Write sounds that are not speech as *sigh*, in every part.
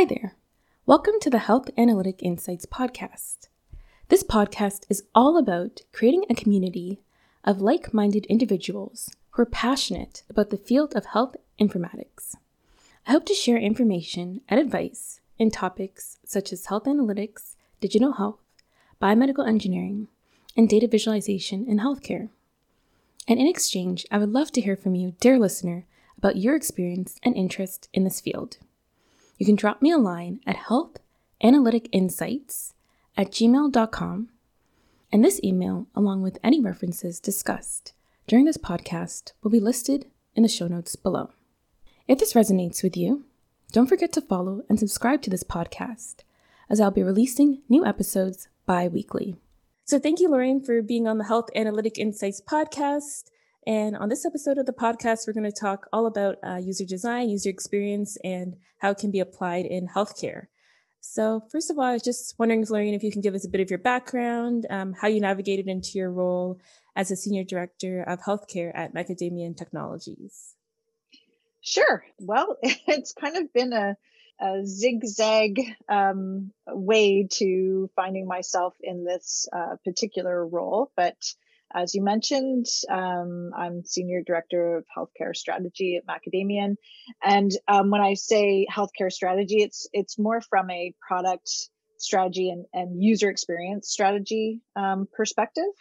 Hi there. Welcome to the Health Analytic Insights podcast. This podcast is all about creating a community of like minded individuals who are passionate about the field of health informatics. I hope to share information and advice in topics such as health analytics, digital health, biomedical engineering, and data visualization in healthcare. And in exchange, I would love to hear from you, dear listener, about your experience and interest in this field. You can drop me a line at healthanalyticinsights at gmail.com, and this email, along with any references discussed during this podcast, will be listed in the show notes below. If this resonates with you, don't forget to follow and subscribe to this podcast, as I'll be releasing new episodes bi weekly. So, thank you, Lorraine, for being on the Health Analytic Insights podcast. And on this episode of the podcast, we're going to talk all about uh, user design, user experience, and how it can be applied in healthcare. So, first of all, I was just wondering, Lorraine, if you can give us a bit of your background, um, how you navigated into your role as a senior director of healthcare at Macadamian Technologies. Sure. Well, *laughs* it's kind of been a, a zigzag um, way to finding myself in this uh, particular role, but as you mentioned, um, I'm Senior Director of Healthcare Strategy at Macadamian. And um, when I say healthcare strategy, it's it's more from a product strategy and, and user experience strategy um, perspective.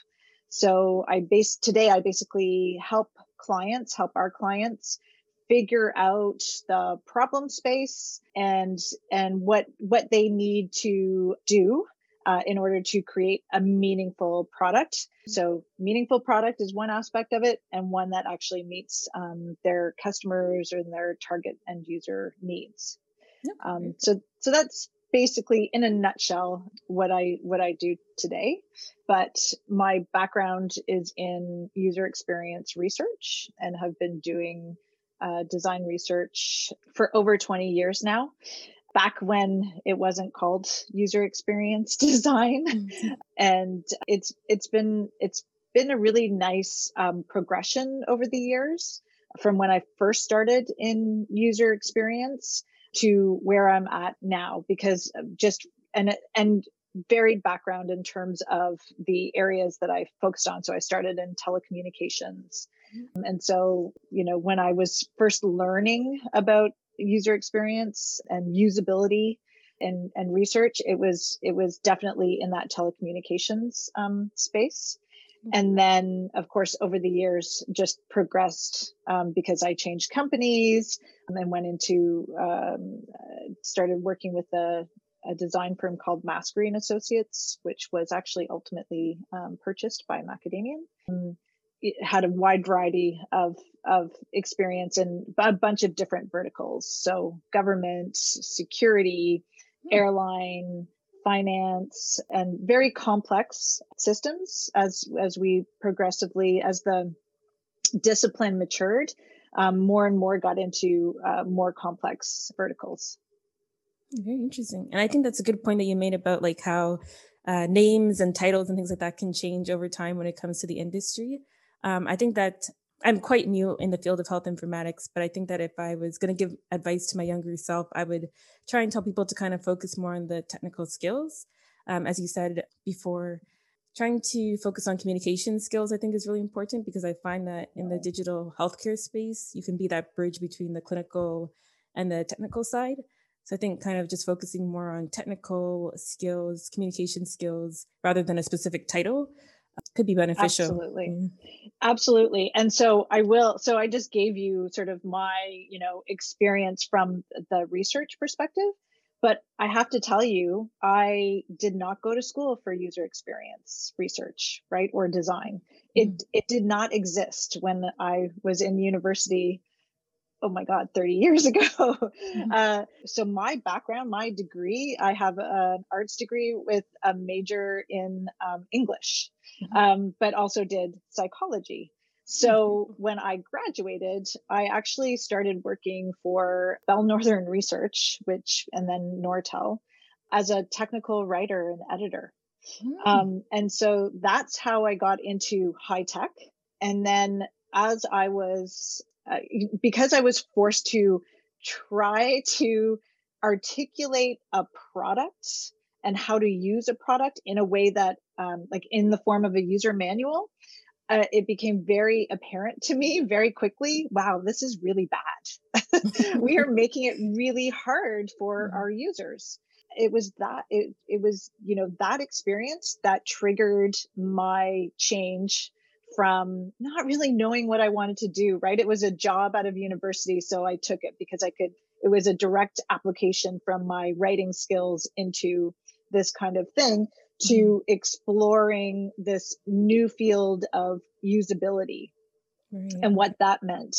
So I base today I basically help clients, help our clients figure out the problem space and and what what they need to do uh, in order to create a meaningful product. So, meaningful product is one aspect of it, and one that actually meets um, their customers or their target end user needs. Um, so, so that's basically in a nutshell what I what I do today. But my background is in user experience research and have been doing uh, design research for over 20 years now back when it wasn't called user experience *laughs* design mm-hmm. and it's it's been it's been a really nice um, progression over the years from when i first started in user experience to where i'm at now because just and and varied background in terms of the areas that i focused on so i started in telecommunications mm-hmm. and so you know when i was first learning about user experience and usability and, and research, it was it was definitely in that telecommunications um, space. Mm-hmm. And then, of course, over the years, just progressed um, because I changed companies and then went into um, started working with a, a, design firm called Maskery and Associates, which was actually ultimately um, purchased by Macadamian. Had a wide variety of of experience in a bunch of different verticals. So government security hmm. airline finance and very complex systems as as we progressively as the discipline matured um, more and more got into uh, more complex verticals. Very interesting. And i think that's a good point that you made about like how uh, names and titles and things like that can change over time when it comes to the industry um, I think that I'm quite new in the field of health informatics, but I think that if I was going to give advice to my younger self, I would try and tell people to kind of focus more on the technical skills. Um, as you said before, trying to focus on communication skills, I think, is really important because I find that in the digital healthcare space, you can be that bridge between the clinical and the technical side. So I think kind of just focusing more on technical skills, communication skills, rather than a specific title could be beneficial. Absolutely. Mm. Absolutely. And so I will so I just gave you sort of my, you know, experience from the research perspective, but I have to tell you I did not go to school for user experience research, right? Or design. Mm. It it did not exist when I was in university oh my god 30 years *laughs* ago mm-hmm. uh, so my background my degree i have an arts degree with a major in um, english mm-hmm. um, but also did psychology so mm-hmm. when i graduated i actually started working for bell northern research which and then nortel as a technical writer and editor mm. um, and so that's how i got into high tech and then as I was uh, because I was forced to try to articulate a product and how to use a product in a way that um, like in the form of a user manual uh, it became very apparent to me very quickly wow this is really bad *laughs* we are making it really hard for mm-hmm. our users it was that it, it was you know that experience that triggered my change from not really knowing what i wanted to do right it was a job out of university so i took it because i could it was a direct application from my writing skills into this kind of thing to mm-hmm. exploring this new field of usability right. and what that meant.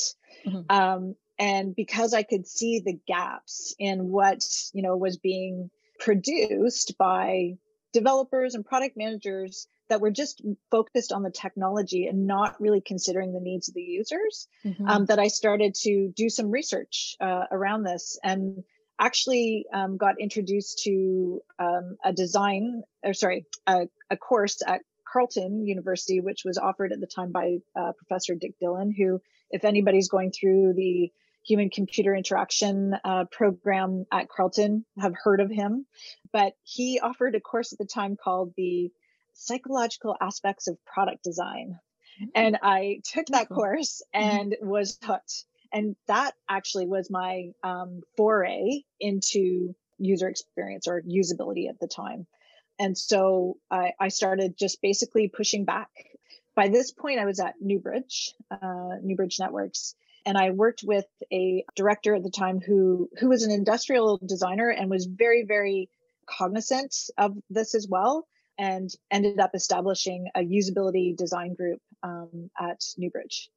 Mm-hmm. Um, and because I could see the gaps in what you know was being produced by developers and product managers that were just focused on the technology and not really considering the needs of the users, mm-hmm. um, that I started to do some research uh, around this and actually um, got introduced to um, a design, or sorry, a, a, course at Carleton University, which was offered at the time by uh, Professor Dick Dillon, who, if anybody's going through the human computer interaction uh, program at Carleton, have heard of him. But he offered a course at the time called the Psychological Aspects of Product Design. Mm-hmm. And I took that course mm-hmm. and was hooked and that actually was my um, foray into user experience or usability at the time. And so I, I, started just basically pushing back. By this point, I was at Newbridge, uh, Newbridge Networks, and I worked with a director at the time who who was an industrial designer and was very very cognizant of this as well, and ended up establishing a usability design group um, at Newbridge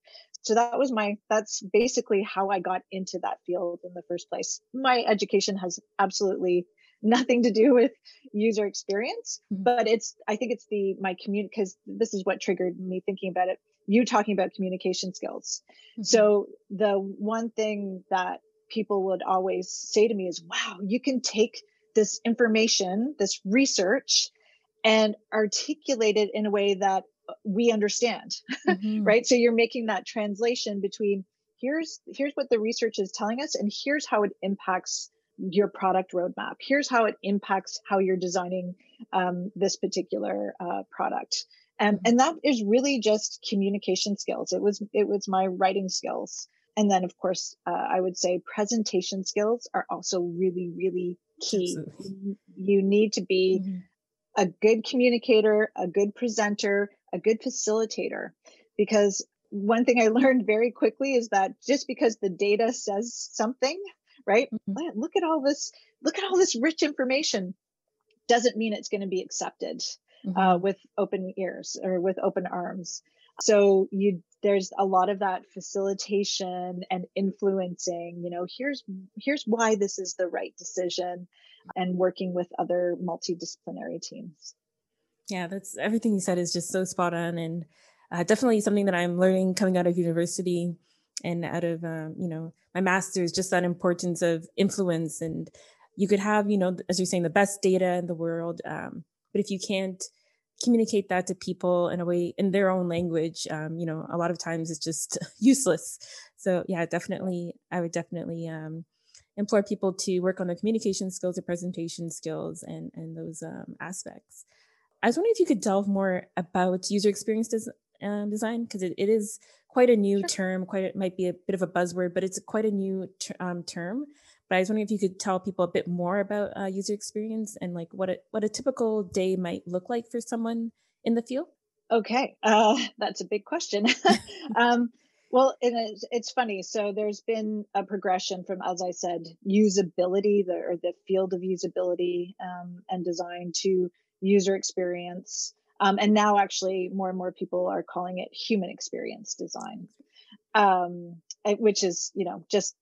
so that was my that's basically how i got into that field in the first place my education has absolutely *laughs* nothing to do with user experience mm-hmm. but it's i think it's the my community because this is what triggered me thinking about it you talking about communication skills mm-hmm. so the one thing that people would always say to me is wow you can take this information this research and articulate it in a way that we understand *laughs* mm-hmm. right so you're making that translation between here's here's what the research is telling us and here's how it impacts your product roadmap here's how it impacts how you're designing um, this particular uh, product and mm-hmm. and that is really just communication skills it was it was my writing skills and then of course uh, i would say presentation skills are also really really key Absolutely. you need to be mm-hmm. A good communicator a good presenter a good facilitator because one thing I *laughs* learned very quickly is that just because the data says something, right? Mm-hmm. Look at all this, look at all this rich information doesn't mean it's going to be accepted mm-hmm. uh, with open ears or with open arms. So you there's a lot of that facilitation and influencing, you know, here's here's why this is the right decision and working with other multidisciplinary teams. Yeah, that's everything you said is just so spot on, and uh, definitely something that I'm learning coming out of university and out of um, you know my master's. Just that importance of influence, and you could have you know as you're saying the best data in the world, um, but if you can't communicate that to people in a way in their own language, um, you know a lot of times it's just *laughs* useless. So yeah, definitely, I would definitely um, implore people to work on their communication skills, their presentation skills, and and those um, aspects. I was wondering if you could delve more about user experience des- um, design because it, it is quite a new sure. term. Quite it might be a bit of a buzzword, but it's quite a new ter- um, term. But I was wondering if you could tell people a bit more about uh, user experience and like what a, what a typical day might look like for someone in the field. Okay, uh, *laughs* that's a big question. *laughs* um, well, it's, it's funny. So there's been a progression from, as I said, usability, the, or the field of usability um, and design to user experience. Um, and now, actually, more and more people are calling it human experience design, um, which is, you know, just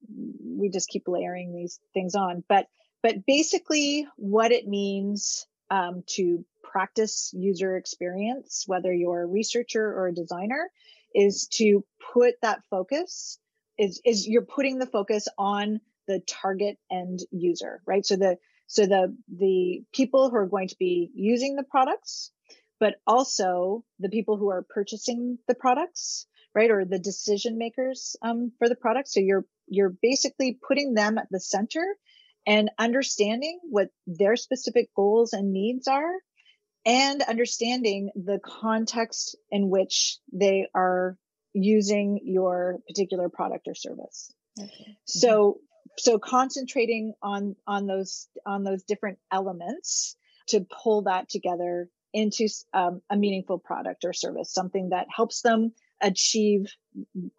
we just keep layering these things on. But but basically, what it means um, to practice user experience, whether you're a researcher or a designer, is to put that focus is is you're putting the focus on the target end user, right? So the so the the people who are going to be using the products, but also the people who are purchasing the products, right, or the decision makers um, for the product. So you're you're basically putting them at the center and understanding what their specific goals and needs are and understanding the context in which they are using your particular product or service. Okay. So so concentrating on on those on those different elements to pull that together into um, a meaningful product or service, something that helps them achieve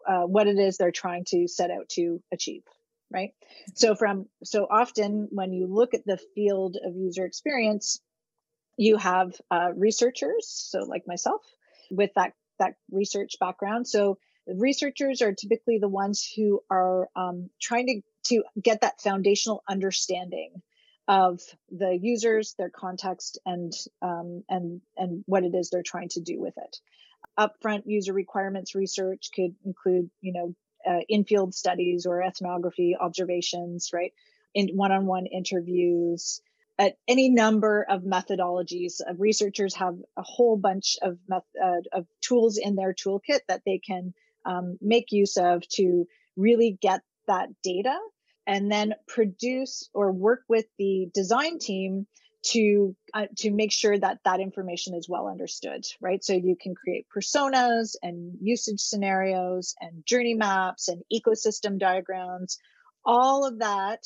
uh, what it is they're trying to set out to achieve right so from so often when you look at the field of user experience you have uh, researchers so like myself with that that research background so researchers are typically the ones who are um, trying to to get that foundational understanding of the users, their context, and um, and and what it is they're trying to do with it. Upfront user requirements research could include, you know, uh, in-field studies or ethnography observations, right? In one-on-one interviews, at any number of methodologies. Uh, researchers have a whole bunch of meth- uh, of tools in their toolkit that they can um, make use of to really get that data and then produce or work with the design team to uh, to make sure that that information is well understood right so you can create personas and usage scenarios and journey maps and ecosystem diagrams all of that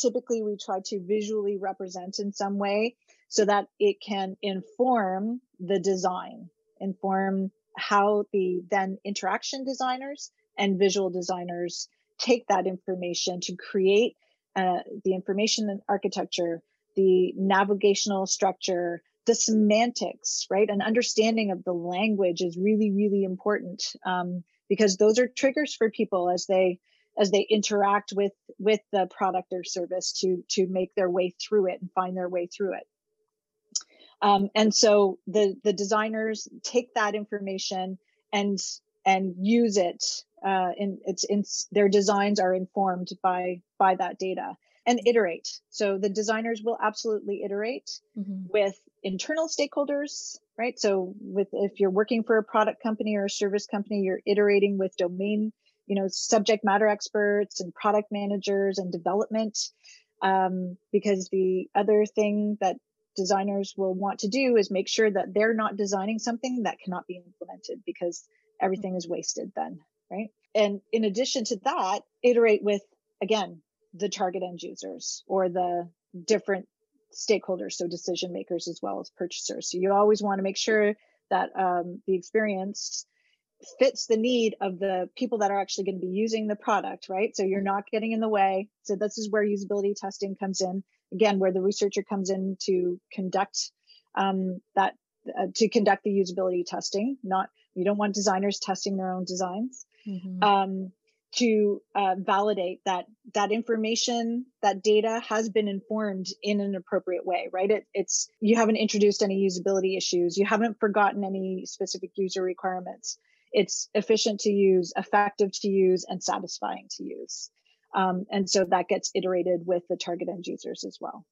typically we try to visually represent in some way so that it can inform the design inform how the then interaction designers and visual designers take that information to create uh, the information and architecture, the navigational structure, the semantics, right? An understanding of the language is really, really important um, because those are triggers for people as they as they interact with with the product or service to to make their way through it and find their way through it. Um, and so the the designers take that information and and use it uh, in it's in their designs are informed by by that data and iterate so the designers will absolutely iterate mm-hmm. with internal stakeholders right so with if you're working for a product company or a service company you're iterating with domain you know subject matter experts and product managers and development um, because the other thing that designers will want to do is make sure that they're not designing something that cannot be implemented because everything is wasted then right? And in addition to that iterate with again the target end users or the different stakeholders so decision makers as well as purchasers. So you always want to make sure that um, the experience fits the need of the people that are actually going to be using the product right? So you're not getting in the way. So this is where usability testing comes in. Again where the researcher comes in to conduct um, that uh, to conduct the usability testing not you don't want designers testing their own designs. Mm-hmm. um, to uh, validate that that information that data has been informed in an appropriate way right? It, it's you haven't introduced any usability issues. You haven't forgotten any specific user requirements it's efficient to use effective to use and satisfying to use um, and so that gets iterated with the target end users as well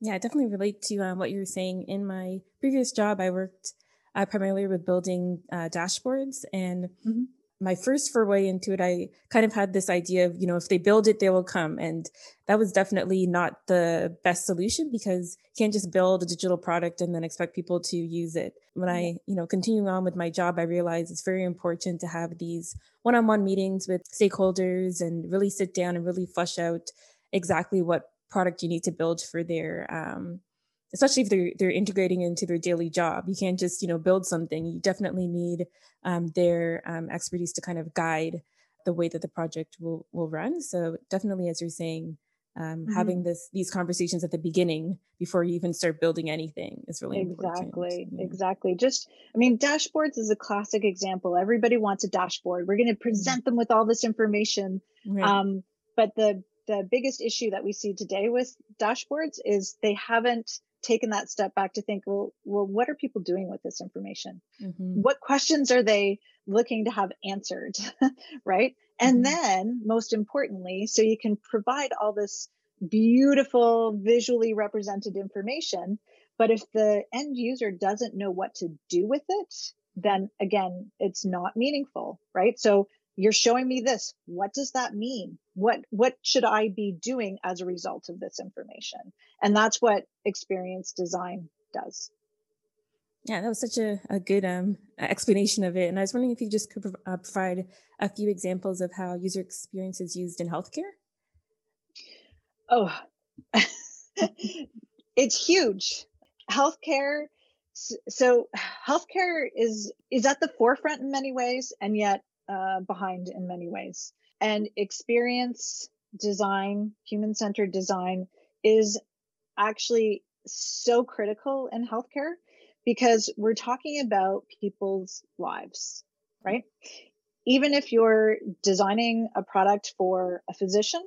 yeah i definitely relate to um, what you were saying in my previous job i worked uh, primarily with building uh, dashboards. And mm-hmm. My first foray into it, I kind of had this idea of, you know, if they build it, they will come. And that was definitely not the best solution because you can't just build a digital product and then expect people to use it. When I, you know, continuing on with my job, I realized it's very important to have these one-on-one meetings with stakeholders and really sit down and really flush out exactly what product you need to build for their um, especially if they're they're integrating into their daily job. You can't just you know build something. You definitely need um, their um, expertise to kind of guide the way that the project will will run. So definitely, as you're saying, um, mm-hmm. having this these conversations at the beginning before you even start building anything is really important. exactly yeah. exactly just i mean dashboards is a classic example everybody wants a dashboard we're going to mm-hmm. present them with all this information right. um, but the the biggest issue that we see today with dashboards is they haven't taken that step back to think, well, well, what are people doing with this information? Mm-hmm. What questions are they looking to have answered? *laughs* right. And mm-hmm. then most importantly, so you can provide all this beautiful visually represented information. But if the end user doesn't know what to do with it, then again, it's not meaningful, right? So you're showing me this. What does that mean? What what should i be doing as a result of this information? And that's what experience design does. Yeah that was such a, a good um, explanation of it. And i was wondering if you just could uh, provide a few examples of how user experience is used in healthcare? Oh *laughs* it's huge. Healthcare so healthcare is is at the forefront in many ways and yet uh, behind in many ways and experience design, human centered design is actually so critical in healthcare because we're talking about people's lives, right? Even if you're designing a product for a physician,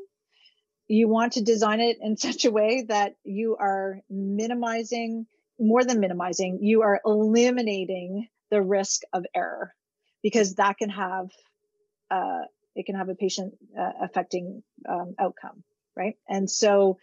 you want to design it in *laughs* such a way that you are minimizing, more than minimizing, you are eliminating the risk of error because that can have uh, it can have a patient uh, affecting um, outcome, right? And so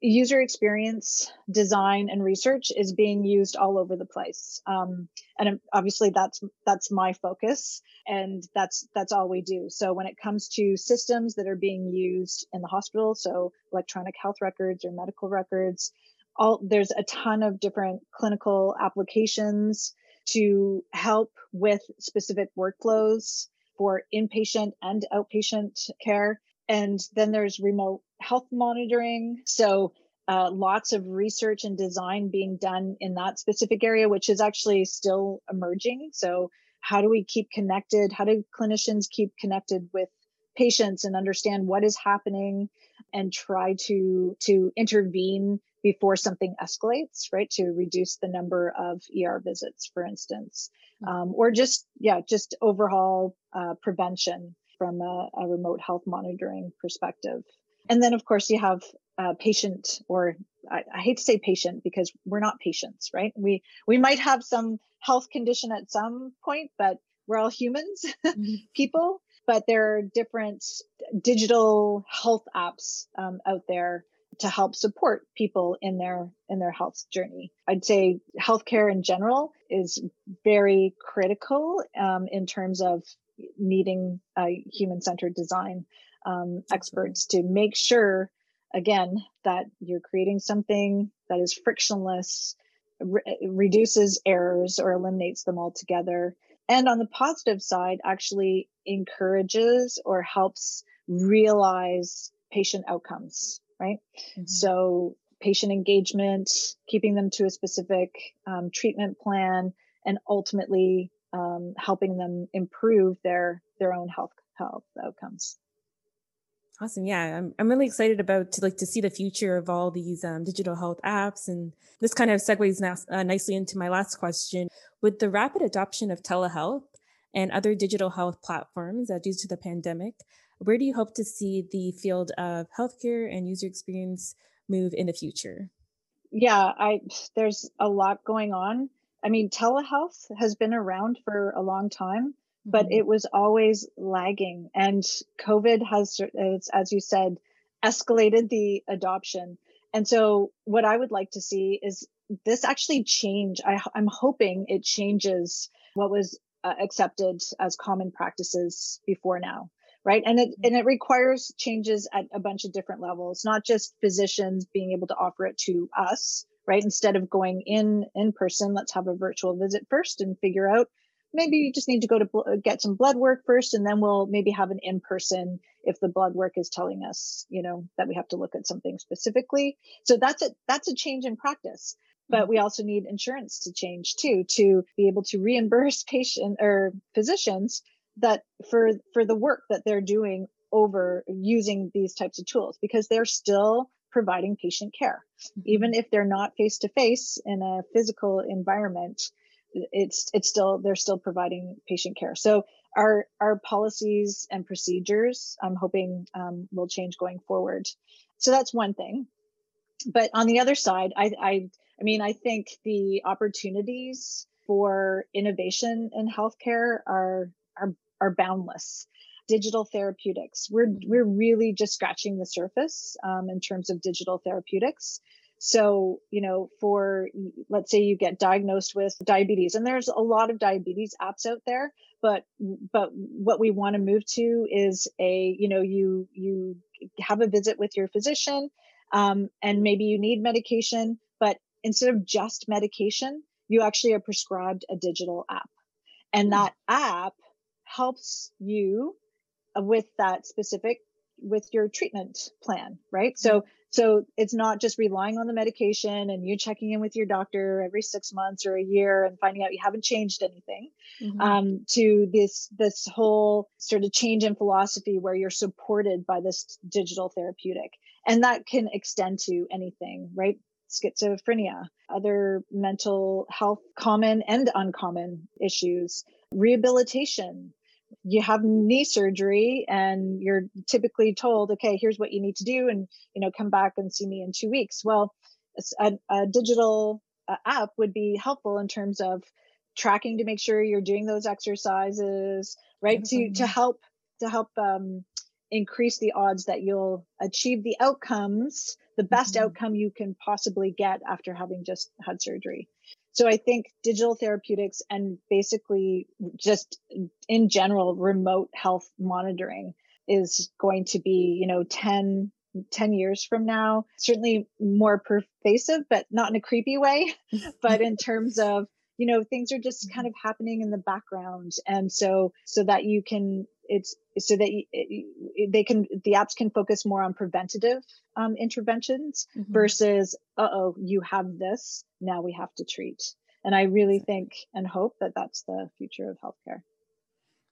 user experience design and research is being used all over the place. Um, and obviously that's that's my focus and that's that's all we do. So when it comes to systems that are being used in the hospital so electronic health records or medical records all there's a ton of different clinical applications to help with specific workflows for inpatient and outpatient care. And then there's remote health monitoring. So uh, lots of research and design being done in that specific area, which is actually still emerging. So, how do we keep connected? How do clinicians keep connected with patients and understand what is happening and try to to intervene before something escalates, right? To reduce the number of ER visits, for instance, hmm. um, or just, yeah, just overhaul uh, prevention from a, a, remote health monitoring perspective. And then, of course, you have uh, patient, or I, I hate to say patient because we're not patients, right? We we might have some health condition at some point, but we're all humans, mm-hmm. *laughs* people. But there are different digital health apps um, out there to help support people in their in their health journey. I'd say healthcare in general is very critical um, in terms of needing a human centered design um, experts to make sure again that you're creating something that is frictionless re- reduces errors or eliminates them altogether and on the positive side actually encourages or helps realize patient outcomes right? Mm-hmm. So patient engagement, keeping them to a specific um, treatment plan, and ultimately um, helping them improve their their own health health outcomes. Awesome. Yeah, I'm, I'm really excited about to like to see the future of all these um, digital health apps. And this kind of segues now, uh, nicely into my last question. With the rapid adoption of telehealth and other digital health platforms uh, due to the pandemic, where do you hope to see the field of healthcare and user experience move in the future? Yeah, I there's a lot going on. I mean, telehealth has been around for a long time, but mm-hmm. it was always lagging. And COVID has, as you said, escalated the adoption. And so, what I would like to see is this actually change. I, am hoping it changes what was uh, accepted as common practices before now right? And it and it requires changes at a bunch of different levels not just physicians being able to offer it to us right? Instead of going in in person let's have a virtual visit first and figure out maybe you just need to go to bl- get some blood work first and then we'll maybe have an in person if the blood work is telling us you know that we have to look at something specifically. So that's a that's a change in practice. But mm-hmm. we also need insurance to change too to be able to reimburse *laughs* patient or physicians that for for the work that they're doing over using these types of tools because they're still providing patient care. Mm-hmm. even if they're not face to face in a physical environment it's it's still they're still providing patient care. So our our policies and procedures i'm hoping um, will change going forward. So that's one thing. But on the other side i i i mean i think the opportunities for innovation in healthcare are are boundless. Digital therapeutics we're we're really just scratching the surface um, in terms of digital therapeutics. So, you know, for let's say you get diagnosed with diabetes, and there's a lot of diabetes apps out there, but but what we want to move to is a, you know, you you have a visit with your physician, um, and maybe you need medication, but instead of just medication, you actually are prescribed a digital app, and hmm. that app helps you with that specific with your treatment plan right? So so it's not just relying on the medication and you checking in with your doctor every six months or a year and finding out you haven't changed anything mm-hmm. um, to this this whole sort of change in philosophy where you're supported by this digital therapeutic. And that can extend to anything right? Schizophrenia other mental health common and uncommon issues rehabilitation you have knee surgery and you're typically told okay here's what you need to do and you know come back and see me in two weeks well a, a digital uh, app would be helpful in terms of tracking to make sure you're doing those exercises right mm-hmm. to to help to help um, increase the odds that you'll achieve the outcomes the best mm-hmm. outcome you can possibly get after having just had surgery so I think digital therapeutics and basically just in general, remote health monitoring is going to be, you know, 10, 10 years from now, certainly more pervasive, but not in a creepy way, *laughs* but in terms of, you know, things are just kind of happening in the background. And so, so that you can it's so that they can the apps can focus more on preventative um, interventions mm-hmm. versus oh you have this now we have to treat. And i really think and hope that that's the future of healthcare.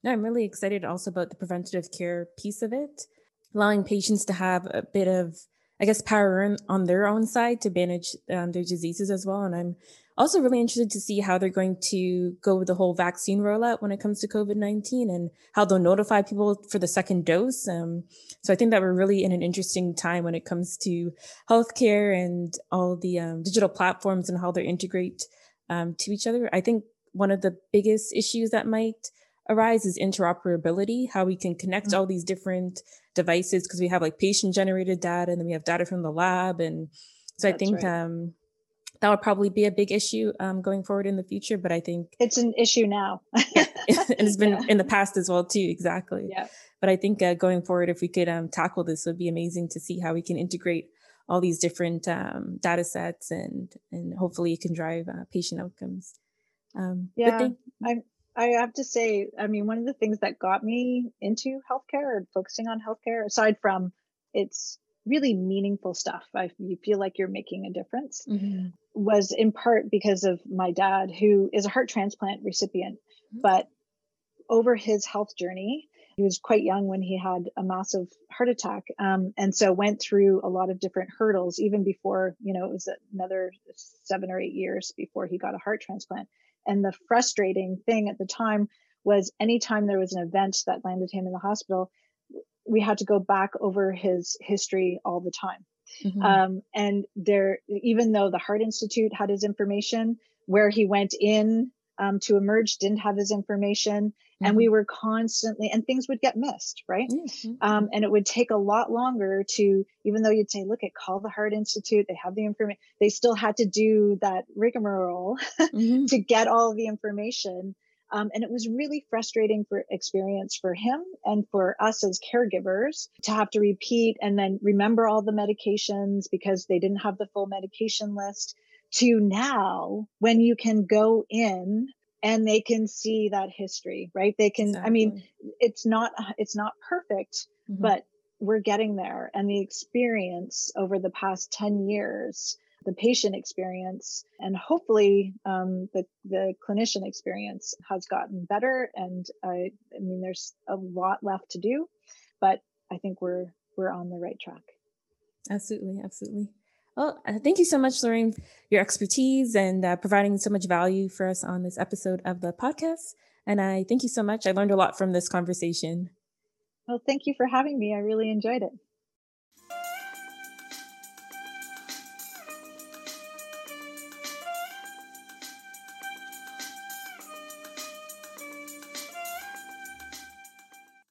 No i'm really excited also about the preventative care piece of it allowing patients to have a bit of i guess power on their own side to manage um, their diseases as well. And i'm also really interested to see how they're going to go with the whole vaccine rollout when it comes to COVID 19 and how they'll notify people for the second dose. Um, so I think that we're really in an interesting time when it comes to healthcare and all the um, digital platforms and how they integrate um, to each other. I think one of the biggest issues that might arise is interoperability, how we can connect mm-hmm. all these different devices because we have like patient generated data and then we have data from the lab. And so That's I think right. That would probably be a big issue um, going forward in the future. But I think it's an issue now, *laughs* yeah, *laughs* and it's been yeah. in the past as well too. Exactly. Yeah. But I think uh, going forward, if we could um, tackle this, would be amazing to see how we can integrate all these different um, data sets and and hopefully it can drive uh, patient outcomes. Um, yeah, I I have to say, I mean, one of the things that got me into healthcare and focusing on healthcare, aside from its really meaningful stuff. I, you feel like you're making a difference. Mm-hmm. Was in part because of my dad, who is a heart transplant recipient, mm-hmm. but over his health journey, he was quite young when he had a massive heart attack, um, and so went through a lot of different hurdles, even before you know it was another seven or eight years before he got a heart transplant. And the frustrating thing at the time was anytime there was an event that landed him in the hospital, we had to go back over his history all the time. Mm-hmm. Um, and there, even though the Heart Institute had his information, where he went in um, to emerge didn't have his information, mm-hmm. and we mm-hmm. were constantly, and things would get missed, right? Mm-hmm. Um, and it would take a lot longer to, even though you'd say, look at call the Heart Institute, they have the information, they still had to do that rigmarole mm-hmm. *laughs* to get all of the information. Um, and it was really frustrating for experience for him and for us as caregivers to have to repeat and then remember all the medications because they didn't have the full medication list to now when you can go in and they can see that history right they can exactly. i mean it's not it's not perfect mm-hmm. but we're getting there and the experience over the past 10 years the patient experience and hopefully um, the, the clinician experience has gotten better and I, I mean there's a lot left to do but i think we're we're on the right track. Absolutely absolutely. Well uh, thank you so much lorraine your expertise and uh, providing so much value for us on this episode of the podcast. And i thank you so much. I learned a lot from this conversation. Well thank you for having me. I really enjoyed it